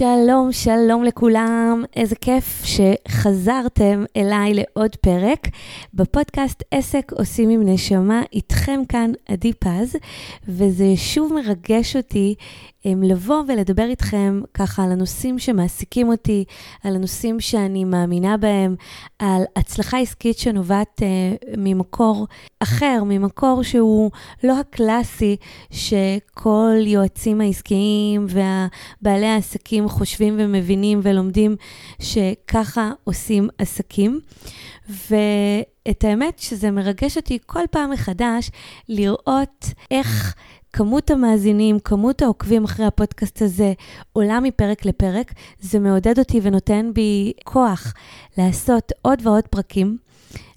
Indonesia שלום, שלום לכולם, איזה כיף שחזרתם אליי לעוד פרק. בפודקאסט עסק עושים עם נשמה, איתכם כאן עדי פז, וזה שוב מרגש אותי לבוא ולדבר איתכם ככה על הנושאים שמעסיקים אותי, על הנושאים שאני מאמינה בהם, על הצלחה עסקית שנובעת uh, ממקור אחר, ממקור שהוא לא הקלאסי שכל יועצים העסקיים והבעלי העסקים חושבים ומבינים ולומדים שככה עושים עסקים. ואת האמת שזה מרגש אותי כל פעם מחדש לראות איך כמות המאזינים, כמות העוקבים אחרי הפודקאסט הזה עולה מפרק לפרק. זה מעודד אותי ונותן בי כוח לעשות עוד ועוד פרקים.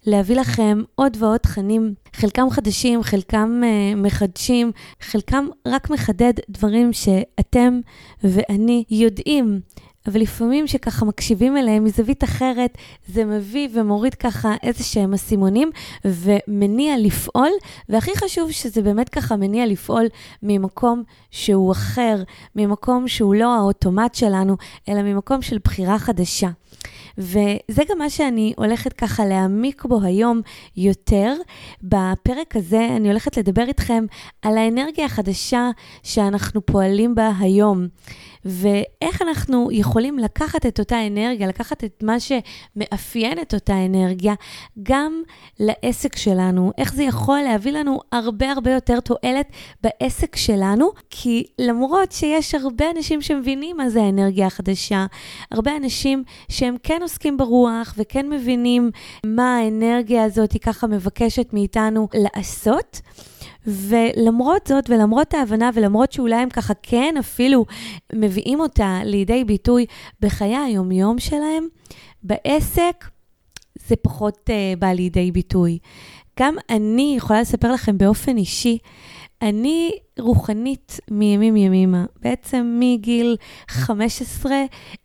להביא לכם עוד ועוד תכנים, חלקם חדשים, חלקם uh, מחדשים, חלקם רק מחדד דברים שאתם ואני יודעים אבל לפעמים שככה מקשיבים אליהם מזווית אחרת, זה מביא ומוריד ככה איזה שהם אסימונים ומניע לפעול, והכי חשוב שזה באמת ככה מניע לפעול ממקום שהוא אחר, ממקום שהוא לא האוטומט שלנו, אלא ממקום של בחירה חדשה. וזה גם מה שאני הולכת ככה להעמיק בו היום יותר. בפרק הזה אני הולכת לדבר איתכם על האנרגיה החדשה שאנחנו פועלים בה היום. ואיך אנחנו יכולים לקחת את אותה אנרגיה, לקחת את מה שמאפיין את אותה אנרגיה, גם לעסק שלנו, איך זה יכול להביא לנו הרבה הרבה יותר תועלת בעסק שלנו, כי למרות שיש הרבה אנשים שמבינים מה זה האנרגיה החדשה, הרבה אנשים שהם כן עוסקים ברוח וכן מבינים מה האנרגיה הזאת היא ככה מבקשת מאיתנו לעשות, ולמרות זאת, ולמרות ההבנה, ולמרות שאולי הם ככה כן אפילו מביאים אותה לידי ביטוי בחיי היומיום שלהם, בעסק זה פחות uh, בא לידי ביטוי. גם אני יכולה לספר לכם באופן אישי, אני רוחנית מימים ימימה. בעצם מגיל 15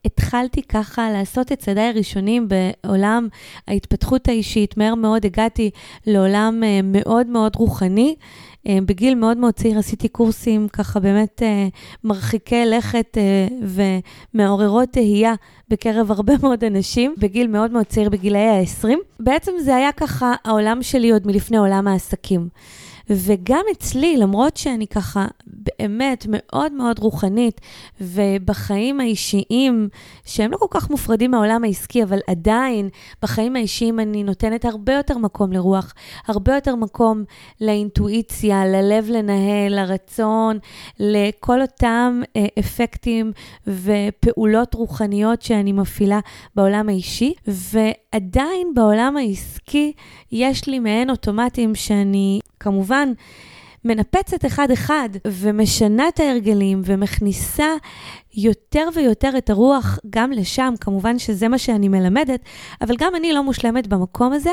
התחלתי ככה לעשות את צעדיי הראשונים בעולם ההתפתחות האישית. מהר מאוד הגעתי לעולם uh, מאוד מאוד רוחני. אה, בגיל מאוד מאוד צעיר עשיתי קורסים ככה באמת אה, מרחיקי לכת אה, ומעוררות תהייה בקרב הרבה מאוד אנשים, בגיל מאוד מאוד צעיר, בגילאי ה-20. בעצם זה היה ככה העולם שלי עוד מלפני עולם העסקים. וגם אצלי, למרות שאני ככה באמת מאוד מאוד רוחנית, ובחיים האישיים, שהם לא כל כך מופרדים מהעולם העסקי, אבל עדיין בחיים האישיים אני נותנת הרבה יותר מקום לרוח, הרבה יותר מקום לאינטואיציה, ללב לנהל, לרצון, לכל אותם אה, אפקטים ופעולות רוחניות שאני מפעילה בעולם האישי, ועדיין בעולם העסקי יש לי מעין אוטומטים שאני כמובן מנפצת אחד-אחד ומשנה את ההרגלים ומכניסה יותר ויותר את הרוח גם לשם, כמובן שזה מה שאני מלמדת, אבל גם אני לא מושלמת במקום הזה,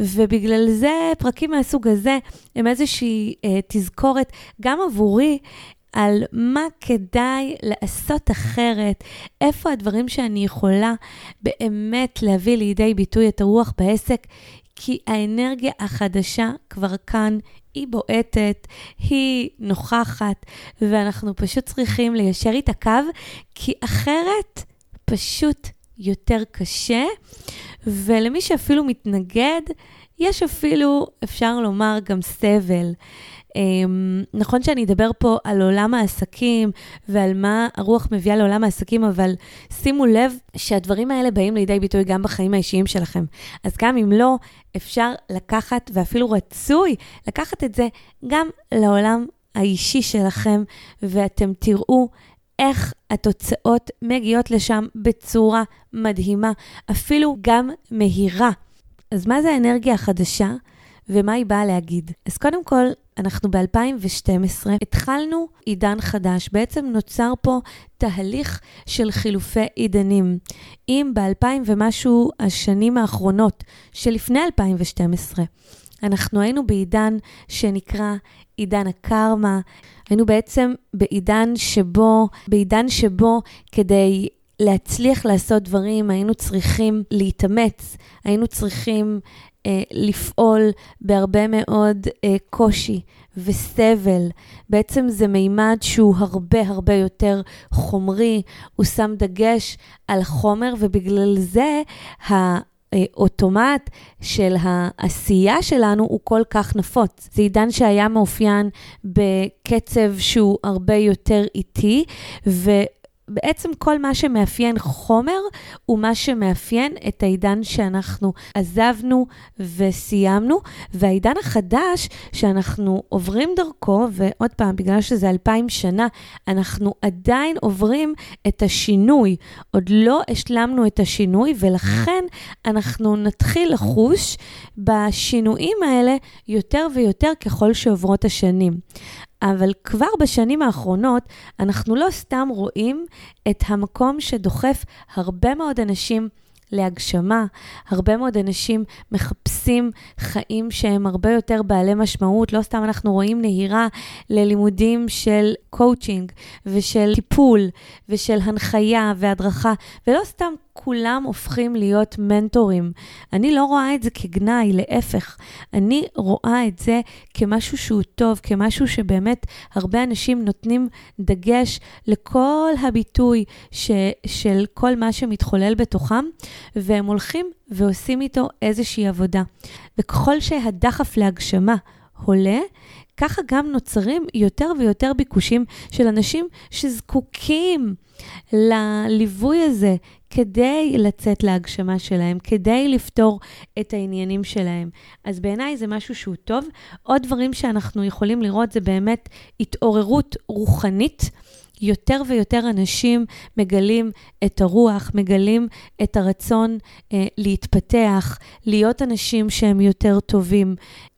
ובגלל זה פרקים מהסוג הזה הם איזושהי אה, תזכורת גם עבורי. על מה כדאי לעשות אחרת, איפה הדברים שאני יכולה באמת להביא לידי ביטוי את הרוח בעסק, כי האנרגיה החדשה כבר כאן, היא בועטת, היא נוכחת, ואנחנו פשוט צריכים ליישר איתה קו, כי אחרת פשוט יותר קשה, ולמי שאפילו מתנגד, יש אפילו, אפשר לומר, גם סבל. Um, נכון שאני אדבר פה על עולם העסקים ועל מה הרוח מביאה לעולם העסקים, אבל שימו לב שהדברים האלה באים לידי ביטוי גם בחיים האישיים שלכם. אז גם אם לא, אפשר לקחת, ואפילו רצוי לקחת את זה גם לעולם האישי שלכם, ואתם תראו איך התוצאות מגיעות לשם בצורה מדהימה, אפילו גם מהירה. אז מה זה האנרגיה החדשה? ומה היא באה להגיד. אז קודם כל, אנחנו ב-2012 התחלנו עידן חדש. בעצם נוצר פה תהליך של חילופי עידנים. אם ב-2000 ומשהו השנים האחרונות שלפני 2012, אנחנו היינו בעידן שנקרא עידן הקרמה. היינו בעצם בעידן שבו, בעידן שבו כדי להצליח לעשות דברים, היינו צריכים להתאמץ, היינו צריכים לפעול בהרבה מאוד אה, קושי וסבל. בעצם זה מימד שהוא הרבה הרבה יותר חומרי, הוא שם דגש על החומר, ובגלל זה האוטומט של העשייה שלנו הוא כל כך נפוץ. זה עידן שהיה מאופיין בקצב שהוא הרבה יותר איטי, ו... בעצם כל מה שמאפיין חומר הוא מה שמאפיין את העידן שאנחנו עזבנו וסיימנו, והעידן החדש שאנחנו עוברים דרכו, ועוד פעם, בגלל שזה אלפיים שנה, אנחנו עדיין עוברים את השינוי. עוד לא השלמנו את השינוי, ולכן אנחנו נתחיל לחוש בשינויים האלה יותר ויותר ככל שעוברות השנים. אבל כבר בשנים האחרונות אנחנו לא סתם רואים את המקום שדוחף הרבה מאוד אנשים להגשמה. הרבה מאוד אנשים מחפשים חיים שהם הרבה יותר בעלי משמעות. לא סתם אנחנו רואים נהירה ללימודים של קואוצ'ינג ושל טיפול ושל הנחיה והדרכה, ולא סתם כולם הופכים להיות מנטורים. אני לא רואה את זה כגנאי, להפך. אני רואה את זה כמשהו שהוא טוב, כמשהו שבאמת הרבה אנשים נותנים דגש לכל הביטוי ש, של כל מה שמתחולל בתוכם, והם הולכים ועושים איתו איזושהי עבודה. וככל שהדחף להגשמה עולה, ככה גם נוצרים יותר ויותר ביקושים של אנשים שזקוקים לליווי הזה כדי לצאת להגשמה שלהם, כדי לפתור את העניינים שלהם. אז בעיניי זה משהו שהוא טוב. עוד דברים שאנחנו יכולים לראות זה באמת התעוררות רוחנית. יותר ויותר אנשים מגלים את הרוח, מגלים את הרצון אה, להתפתח, להיות אנשים שהם יותר טובים,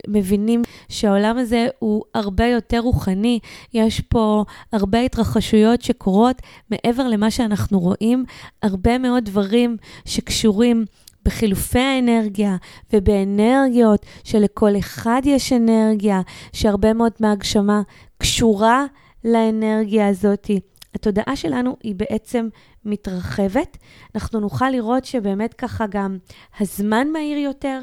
מבינים שהעולם הזה הוא הרבה יותר רוחני, יש פה הרבה התרחשויות שקורות מעבר למה שאנחנו רואים, הרבה מאוד דברים שקשורים בחילופי האנרגיה ובאנרגיות שלכל אחד יש אנרגיה, שהרבה מאוד מהגשמה קשורה לאנרגיה הזאת. התודעה שלנו היא בעצם מתרחבת. אנחנו נוכל לראות שבאמת ככה גם הזמן מהיר יותר,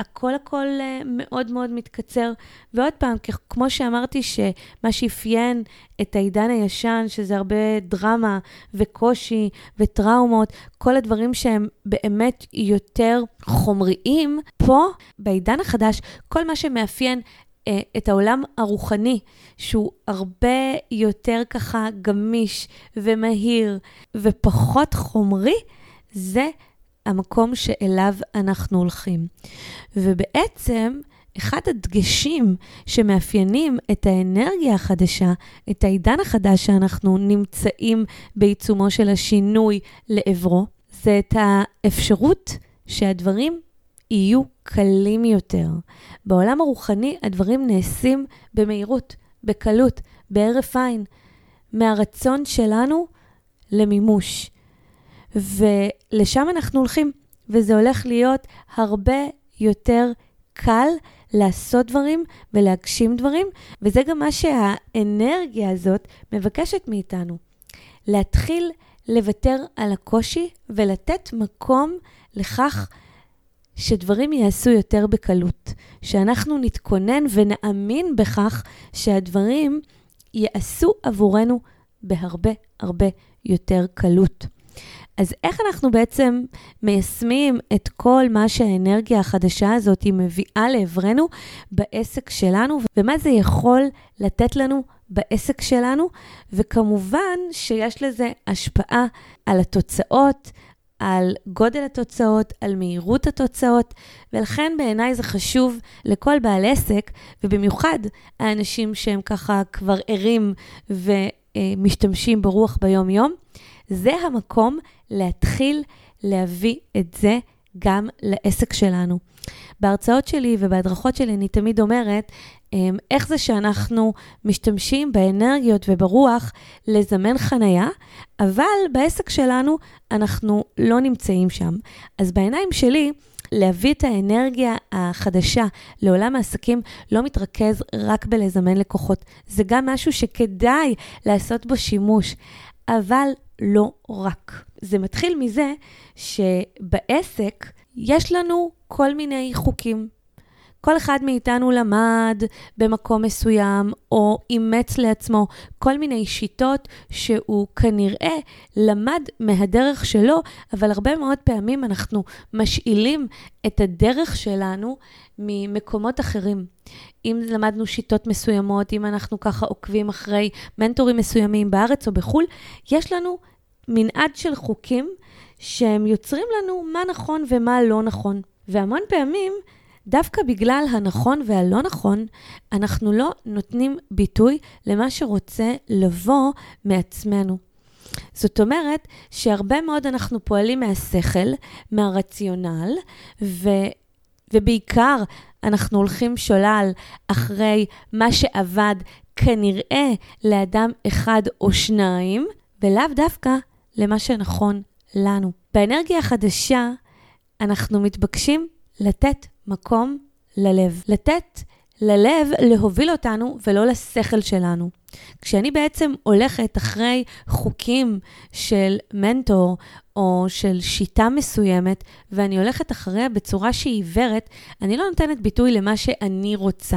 הכל הכל אה, מאוד מאוד מתקצר. ועוד פעם, כמו שאמרתי, שמה שאפיין את העידן הישן, שזה הרבה דרמה וקושי וטראומות, כל הדברים שהם באמת יותר חומריים, פה, בעידן החדש, כל מה שמאפיין את העולם הרוחני, שהוא הרבה יותר ככה גמיש ומהיר ופחות חומרי, זה המקום שאליו אנחנו הולכים. ובעצם, אחד הדגשים שמאפיינים את האנרגיה החדשה, את העידן החדש שאנחנו נמצאים בעיצומו של השינוי לעברו, זה את האפשרות שהדברים יהיו קלים יותר. בעולם הרוחני הדברים נעשים במהירות, בקלות, בהרף עין, מהרצון שלנו למימוש. ולשם אנחנו הולכים, וזה הולך להיות הרבה יותר קל לעשות דברים ולהגשים דברים, וזה גם מה שהאנרגיה הזאת מבקשת מאיתנו. להתחיל לוותר על הקושי ולתת מקום לכך שדברים ייעשו יותר בקלות, שאנחנו נתכונן ונאמין בכך שהדברים ייעשו עבורנו בהרבה הרבה יותר קלות. אז איך אנחנו בעצם מיישמים את כל מה שהאנרגיה החדשה הזאת היא מביאה לעברנו בעסק שלנו, ומה זה יכול לתת לנו בעסק שלנו, וכמובן שיש לזה השפעה על התוצאות, על גודל התוצאות, על מהירות התוצאות, ולכן בעיניי זה חשוב לכל בעל עסק, ובמיוחד האנשים שהם ככה כבר ערים ומשתמשים ברוח ביום-יום, זה המקום להתחיל להביא את זה גם לעסק שלנו. בהרצאות שלי ובהדרכות שלי אני תמיד אומרת, אמ, איך זה שאנחנו משתמשים באנרגיות וברוח לזמן חנייה, אבל בעסק שלנו אנחנו לא נמצאים שם. אז בעיניים שלי, להביא את האנרגיה החדשה לעולם העסקים לא מתרכז רק בלזמן לקוחות. זה גם משהו שכדאי לעשות בו שימוש, אבל לא רק. זה מתחיל מזה שבעסק יש לנו כל מיני חוקים. כל אחד מאיתנו למד במקום מסוים, או אימץ לעצמו כל מיני שיטות שהוא כנראה למד מהדרך שלו, אבל הרבה מאוד פעמים אנחנו משאילים את הדרך שלנו ממקומות אחרים. אם למדנו שיטות מסוימות, אם אנחנו ככה עוקבים אחרי מנטורים מסוימים בארץ או בחו"ל, יש לנו מנעד של חוקים שהם יוצרים לנו מה נכון ומה לא נכון. והמון פעמים, דווקא בגלל הנכון והלא נכון, אנחנו לא נותנים ביטוי למה שרוצה לבוא מעצמנו. זאת אומרת שהרבה מאוד אנחנו פועלים מהשכל, מהרציונל, ו, ובעיקר אנחנו הולכים שולל אחרי מה שעבד כנראה לאדם אחד או שניים, ולאו דווקא למה שנכון לנו. באנרגיה החדשה אנחנו מתבקשים לתת מקום ללב. לתת ללב להוביל אותנו ולא לשכל שלנו. כשאני בעצם הולכת אחרי חוקים של מנטור או של שיטה מסוימת, ואני הולכת אחריה בצורה שהיא עיוורת, אני לא נותנת ביטוי למה שאני רוצה.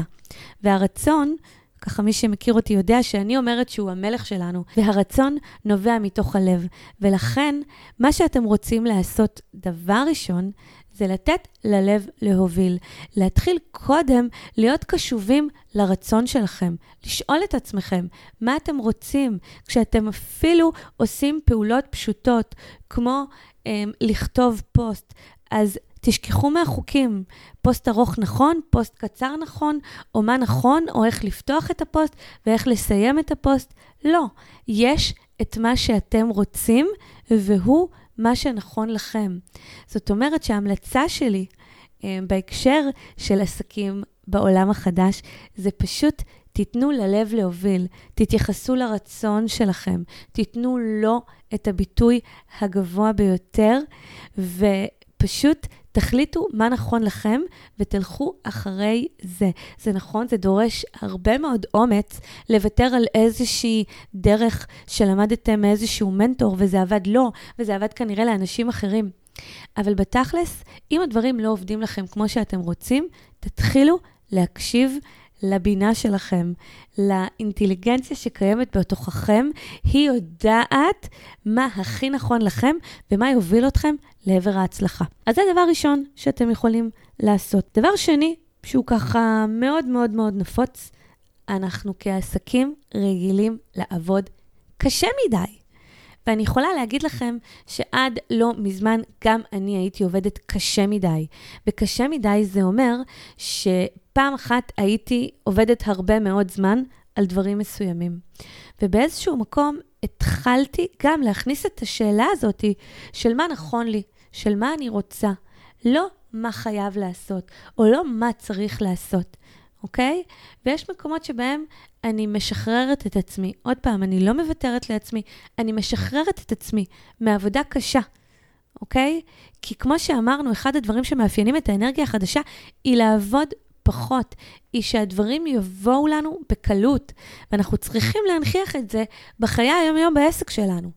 והרצון ככה מי שמכיר אותי יודע שאני אומרת שהוא המלך שלנו, והרצון נובע מתוך הלב. ולכן, מה שאתם רוצים לעשות, דבר ראשון, זה לתת ללב להוביל. להתחיל קודם להיות קשובים לרצון שלכם, לשאול את עצמכם מה אתם רוצים כשאתם אפילו עושים פעולות פשוטות, כמו אה, לכתוב פוסט. אז תשכחו מהחוקים. פוסט ארוך נכון, פוסט קצר נכון, או מה נכון, או איך לפתוח את הפוסט ואיך לסיים את הפוסט. לא, יש את מה שאתם רוצים, והוא מה שנכון לכם. זאת אומרת שההמלצה שלי אה, בהקשר של עסקים בעולם החדש, זה פשוט תיתנו ללב להוביל, תתייחסו לרצון שלכם, תיתנו לו את הביטוי הגבוה ביותר, ופשוט תחליטו מה נכון לכם ותלכו אחרי זה. זה נכון, זה דורש הרבה מאוד אומץ לוותר על איזושהי דרך שלמדתם מאיזשהו מנטור וזה עבד לו, וזה עבד כנראה לאנשים אחרים. אבל בתכלס, אם הדברים לא עובדים לכם כמו שאתם רוצים, תתחילו להקשיב לבינה שלכם, לאינטליגנציה שקיימת בתוככם, היא יודעת מה הכי נכון לכם ומה יוביל אתכם לעבר ההצלחה. אז זה דבר ראשון שאתם יכולים לעשות. דבר שני, שהוא ככה מאוד מאוד מאוד נפוץ, אנחנו כעסקים רגילים לעבוד קשה מדי. ואני יכולה להגיד לכם שעד לא מזמן גם אני הייתי עובדת קשה מדי. וקשה מדי זה אומר שפעם אחת הייתי עובדת הרבה מאוד זמן על דברים מסוימים. ובאיזשהו מקום התחלתי גם להכניס את השאלה הזאת של מה נכון לי, של מה אני רוצה, לא מה חייב לעשות, או לא מה צריך לעשות. אוקיי? ויש מקומות שבהם אני משחררת את עצמי. עוד פעם, אני לא מוותרת לעצמי, אני משחררת את עצמי מעבודה קשה, אוקיי? כי כמו שאמרנו, אחד הדברים שמאפיינים את האנרגיה החדשה היא לעבוד פחות, היא שהדברים יבואו לנו בקלות, ואנחנו צריכים להנכיח את זה בחיי היום-יום בעסק שלנו.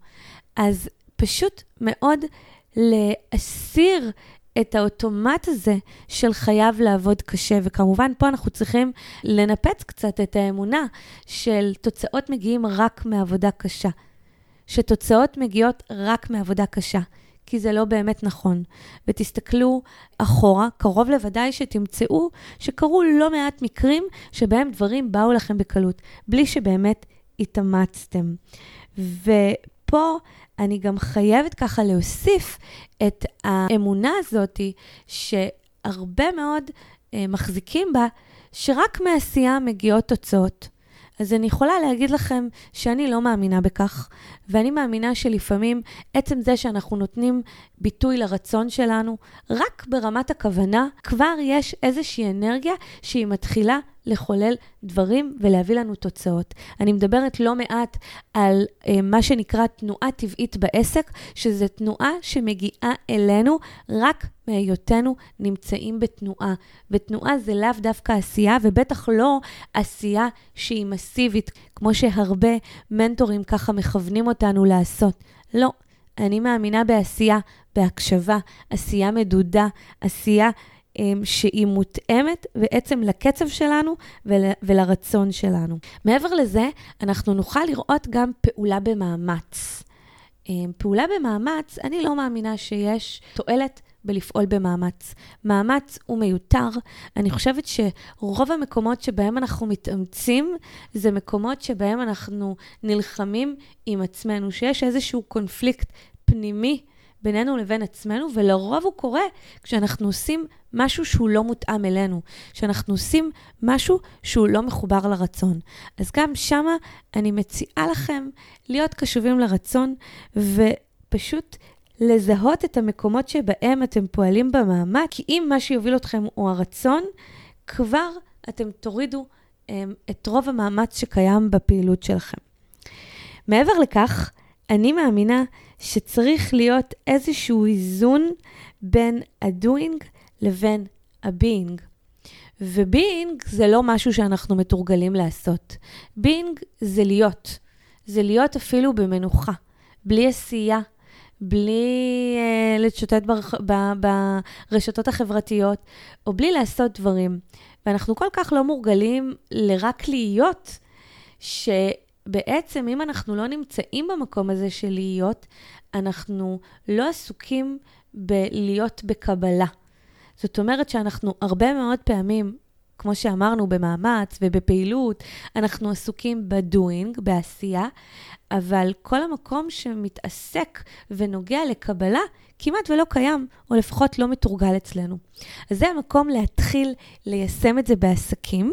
אז פשוט מאוד להסיר את האוטומט הזה של חייב לעבוד קשה. וכמובן, פה אנחנו צריכים לנפץ קצת את האמונה של תוצאות מגיעים רק מעבודה קשה. שתוצאות מגיעות רק מעבודה קשה. כי זה לא באמת נכון. ותסתכלו אחורה, קרוב לוודאי שתמצאו שקרו לא מעט מקרים שבהם דברים באו לכם בקלות, בלי שבאמת התאמצתם. ופה אני גם חייבת ככה להוסיף את האמונה הזאת שהרבה מאוד אה, מחזיקים בה, שרק מעשייה מגיעות תוצאות. אז אני יכולה להגיד לכם שאני לא מאמינה בכך, ואני מאמינה שלפעמים עצם זה שאנחנו נותנים ביטוי לרצון שלנו, רק ברמת הכוונה, כבר יש איזושהי אנרגיה שהיא מתחילה לחולל דברים ולהביא לנו תוצאות. אני מדברת לא מעט על אה, מה שנקרא תנועה טבעית בעסק, שזו תנועה שמגיעה אלינו רק מהיותנו נמצאים בתנועה. ותנועה זה לאו דווקא עשייה, ובטח לא עשייה שהיא מסיבית, כמו שהרבה מנטורים ככה מכוונים אותנו לעשות. לא. אני מאמינה בעשייה, בהקשבה, עשייה מדודה, עשייה שהיא מותאמת בעצם לקצב שלנו ול, ולרצון שלנו. מעבר לזה, אנחנו נוכל לראות גם פעולה במאמץ. אמ, פעולה במאמץ, אני לא מאמינה שיש תועלת בלפעול במאמץ. מאמץ הוא מיותר. אני חושבת שרוב המקומות שבהם אנחנו מתאמצים, זה מקומות שבהם אנחנו נלחמים עם עצמנו, שיש איזשהו קונפליקט פנימי בינינו לבין עצמנו, ולרוב הוא קורה כשאנחנו עושים משהו שהוא לא מותאם אלינו, כשאנחנו עושים משהו שהוא לא מחובר לרצון. אז גם שמה אני מציעה לכם להיות קשובים לרצון, ופשוט לזהות את המקומות שבהם אתם פועלים במאמץ, כי אם מה שיוביל אתכם הוא הרצון, כבר אתם תורידו um, את רוב המאמץ שקיים בפעילות שלכם. מעבר לכך, אני מאמינה שצריך להיות איזשהו איזון בין ה-doing לבין ה-being. ו-being זה לא משהו שאנחנו מתורגלים לעשות. being זה להיות. זה להיות אפילו במנוחה, בלי עשייה, בלי uh, לשוטט ברח... ב... ברשתות החברתיות, או בלי לעשות דברים. ואנחנו כל כך לא מורגלים לרק להיות, שבעצם אם אנחנו לא נמצאים במקום הזה של להיות, אנחנו לא עסוקים בלהיות בקבלה. זאת אומרת שאנחנו הרבה מאוד פעמים, כמו שאמרנו, במאמץ ובפעילות, אנחנו עסוקים בדואינג, בעשייה, אבל כל המקום שמתעסק ונוגע לקבלה כמעט ולא קיים, או לפחות לא מתורגל אצלנו. אז זה המקום להתחיל ליישם את זה בעסקים.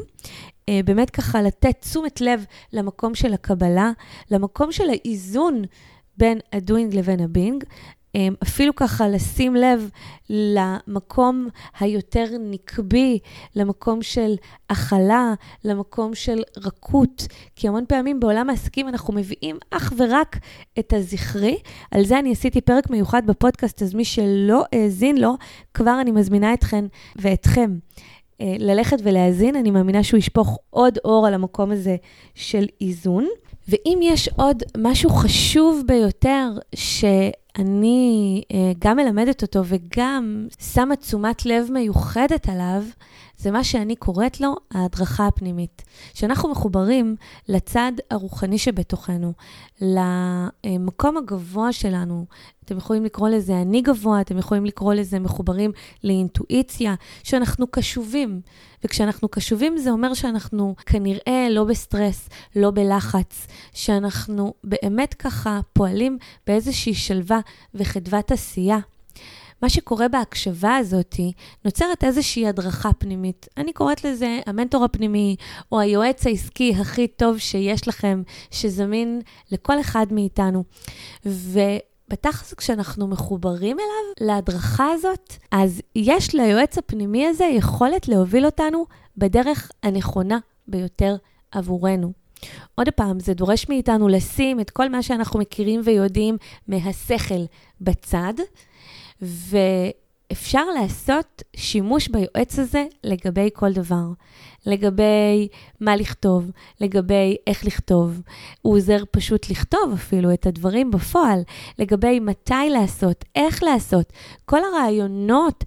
אה, באמת ככה לתת תשומת לב למקום של הקבלה, למקום של האיזון בין ה-doing לבין ה-being. אמ, אפילו ככה לשים לב למקום היותר נקבי, למקום של הכלה, למקום של רכות, כי המון פעמים בעולם העסקים אנחנו מביאים אך ורק את הזכרי. על זה אני עשיתי פרק מיוחד בפודקאסט, אז מי שלא האזין לו, כבר אני מזמינה אתכן ואתכם. אה, ללכת ולהאזין, אני מאמינה שהוא ישפוך עוד אור על המקום הזה של איזון. ואם יש עוד משהו חשוב ביותר שאני אה, גם מלמדת אותו וגם שמה תשומת לב מיוחדת עליו, זה מה שאני קוראת לו ההדרכה הפנימית. שאנחנו מחוברים לצד הרוחני שבתוכנו, למקום הגבוה שלנו. אתם יכולים לקרוא לזה אני גבוה, אתם יכולים לקרוא לזה מחוברים לאינטואיציה, שאנחנו קשובים. וכשאנחנו קשובים זה אומר שאנחנו כנראה לא בסטרס, לא בלחץ, שאנחנו באמת ככה פועלים באיזושהי שלווה וחדוות עשייה. מה שקורה בהקשבה הזאת, נוצרת איזושהי הדרכה פנימית. אני קוראת לזה המנטור הפנימי, או היועץ העסקי הכי טוב שיש לכם, שזמין לכל אחד מאיתנו. ו... בתכלס כשאנחנו מחוברים אליו, להדרכה הזאת, אז יש ליועץ הפנימי הזה יכולת להוביל אותנו בדרך הנכונה ביותר עבורנו. עוד פעם, זה דורש מאיתנו לשים את כל מה שאנחנו מכירים ויודעים מהשכל בצד, ואפשר לעשות שימוש ביועץ הזה לגבי כל דבר. לגבי מה לכתוב, לגבי איך לכתוב. הוא עוזר פשוט לכתוב אפילו את הדברים בפועל, לגבי מתי לעשות, איך לעשות. כל הרעיונות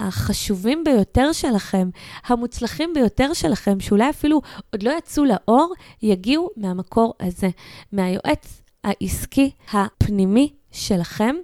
החשובים ביותר שלכם, המוצלחים ביותר שלכם, שאולי אפילו עוד לא יצאו לאור, יגיעו מהמקור הזה, מהיועץ העסקי הפנימי שלכם,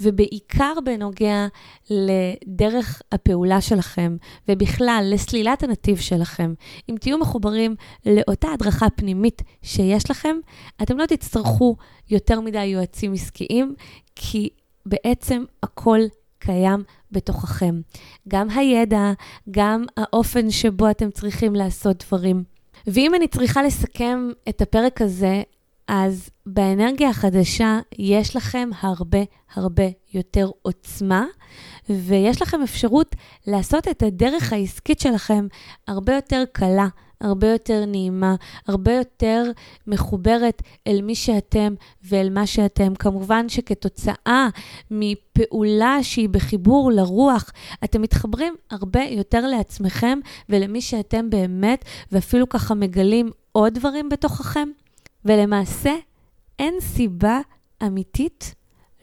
ובעיקר בנוגע לדרך הפעולה שלכם, ובכלל לסלילת הנתיב שלכם. אם תהיו מחוברים לאותה הדרכה פנימית שיש לכם, אתם לא תצטרכו יותר מדי יועצים עסקיים, כי בעצם הכל קיים בתוככם. גם הידע, גם האופן שבו אתם צריכים לעשות דברים. ואם אני צריכה לסכם את הפרק הזה, אז באנרגיה החדשה יש לכם הרבה הרבה יותר עוצמה, ויש לכם אפשרות לעשות את הדרך העסקית שלכם הרבה יותר קלה, הרבה יותר נעימה, הרבה יותר מחוברת אל מי שאתם ואל מה שאתם. כמובן שכתוצאה מפעולה שהיא בחיבור לרוח, אתם מתחברים הרבה יותר לעצמכם ולמי שאתם באמת, ואפילו ככה מגלים עוד דברים בתוככם. ולמעשה, אין סיבה אמיתית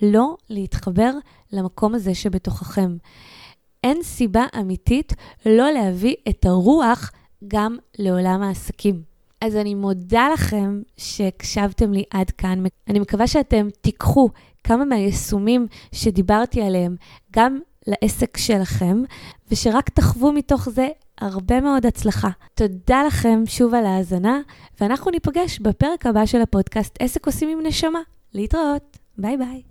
לא להתחבר למקום הזה שבתוככם. אין סיבה אמיתית לא להביא את הרוח גם לעולם העסקים. אז אני מודה לכם שהקשבתם לי עד כאן. אני מקווה שאתם תיקחו כמה מהיישומים שדיברתי עליהם גם לעסק שלכם, ושרק תחוו מתוך זה הרבה מאוד הצלחה. תודה לכם שוב על ההאזנה, ואנחנו ניפגש בפרק הבא של הפודקאסט עסק עושים עם נשמה. להתראות, ביי ביי.